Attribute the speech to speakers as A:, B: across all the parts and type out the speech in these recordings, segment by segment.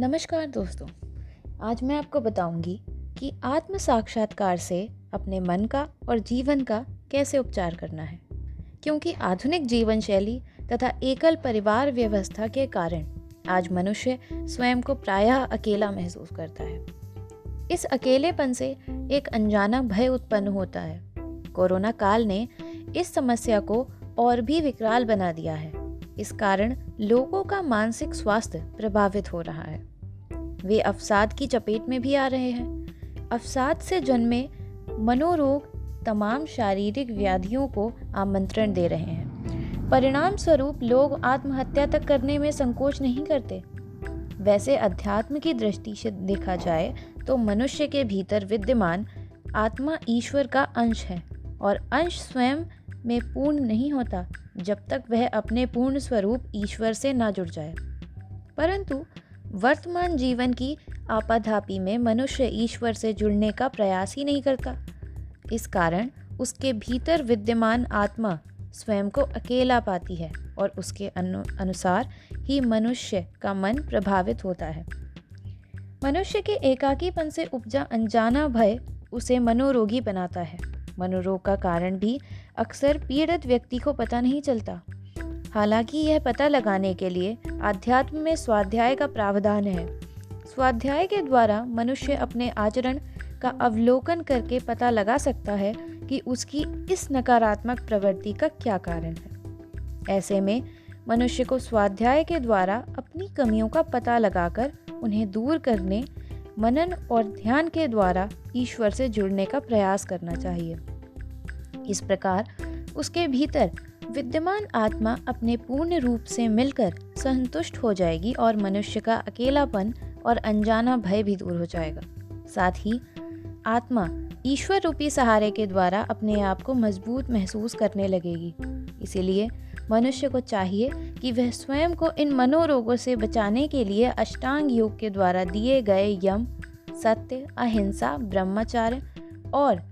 A: नमस्कार दोस्तों। आज मैं आपको बताऊँगी कि आत्म साक्षात्कार से अपने मन का और जीवन का कैसे उपचार करना है। क्योंकि आधुनिक जीवन शैली तथा एकल परिवार व्यवस्था के कारण आज मनुष्य स्वयं को प्रायः अकेला महसूस करता है। इस अकेलेपन से एक अनजाना भय उत्पन्न होता है। कोरोना काल ने इस समस्या को और भी विकराल बना दिया है। इस कारण लोगों का मानसिक स्वास्थ्य प्रभावित हो रहा है। वे अवसाद की चपेट में भी आ रहे हैं। अवसाद से जन्मे मनोरोग तमाम शारीरिक व्याधियों को आमंत्रण दे रहे हैं। परिणाम स्वरूप लोग आत्महत्या तक करने में संकोच नहीं करते। वैसे अध्यात्म की दृष्टि से देखा जाए तो मनुष्य के भीतर विद्यमान आत्मा ईश्वर का अंश है और अंश स्वयं में पूर्ण नहीं होता जब तक वह अपने पूर्ण स्वरूप ईश्वर से ना जुड़ जाए। परंतु वर्तमान जीवन की आपाधापी में मनुष्य ईश्वर से जुड़ने का प्रयास ही नहीं करता। इस कारण उसके भीतर विद्यमान आत्मा स्वयं को अकेला पाती है और उसके अनु, अनुसार ही मनुष्य का मन प्रभावित होता है। मनुष्य के एकाकीपन से उपजा अनजाना भय उसे मनोरोगी बनाता है। मनोरोग का कारण भी अक्सर पीड़ित व्यक्ति को पता नहीं चलता। हालाँकि यह पता लगाने के लिए आध्यात्म में स्वाध्याय का प्रावधान है। स्वाध्याय के द्वारा मनुष्य अपने आचरण का अवलोकन करके पता लगा सकता है कि उसकी इस नकारात्मक प्रवृत्ति का क्या कारण है। ऐसे में मनुष्य को स्वाध्याय के द्वारा अपनी कमियों का पता लगाकर उन्हें दूर करने, मनन और ध्यान के द्वारा ईश्वर से जुड़ने का प्रयास करना चाहिए। इस प्रकार उसके भीतर विद्यमान आत्मा अपने पूर्ण रूप से मिलकर संतुष्ट हो जाएगी और मनुष्य का अकेलापन और अनजाना भय भी दूर हो जाएगा। साथ ही, आत्मा ईश्वर रूपी सहारे के द्वारा अपने आप को मज़बूत महसूस करने लगेगी। इसीलिए मनुष्य को चाहिए कि वह स्वयं को इन मनोरोगों से बचाने के लिए अष्टांग योग के द्वारा दिए गए यम, सत्य, अहिंसा, ब्रह्मचार्य और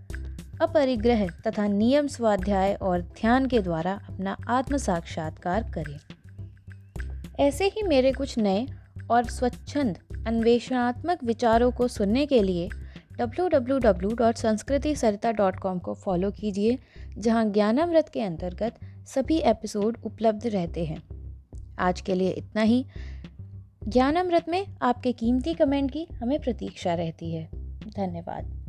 A: अपरिग्रह तथा नियम स्वाध्याय और ध्यान के द्वारा अपना आत्म साक्षात्कार करें। ऐसे ही मेरे कुछ नए और स्वच्छंद अन्वेषणात्मक विचारों को सुनने के लिए www.sanskriti.sarita.com को फॉलो कीजिए, जहाँ ज्ञानामृत के अंतर्गत सभी एपिसोड उपलब्ध रहते हैं। आज के लिए इतना ही। ज्ञानामृत में आपके कीमती कमेंट की हमें प्रतीक्षा रहती है। धन्यवाद।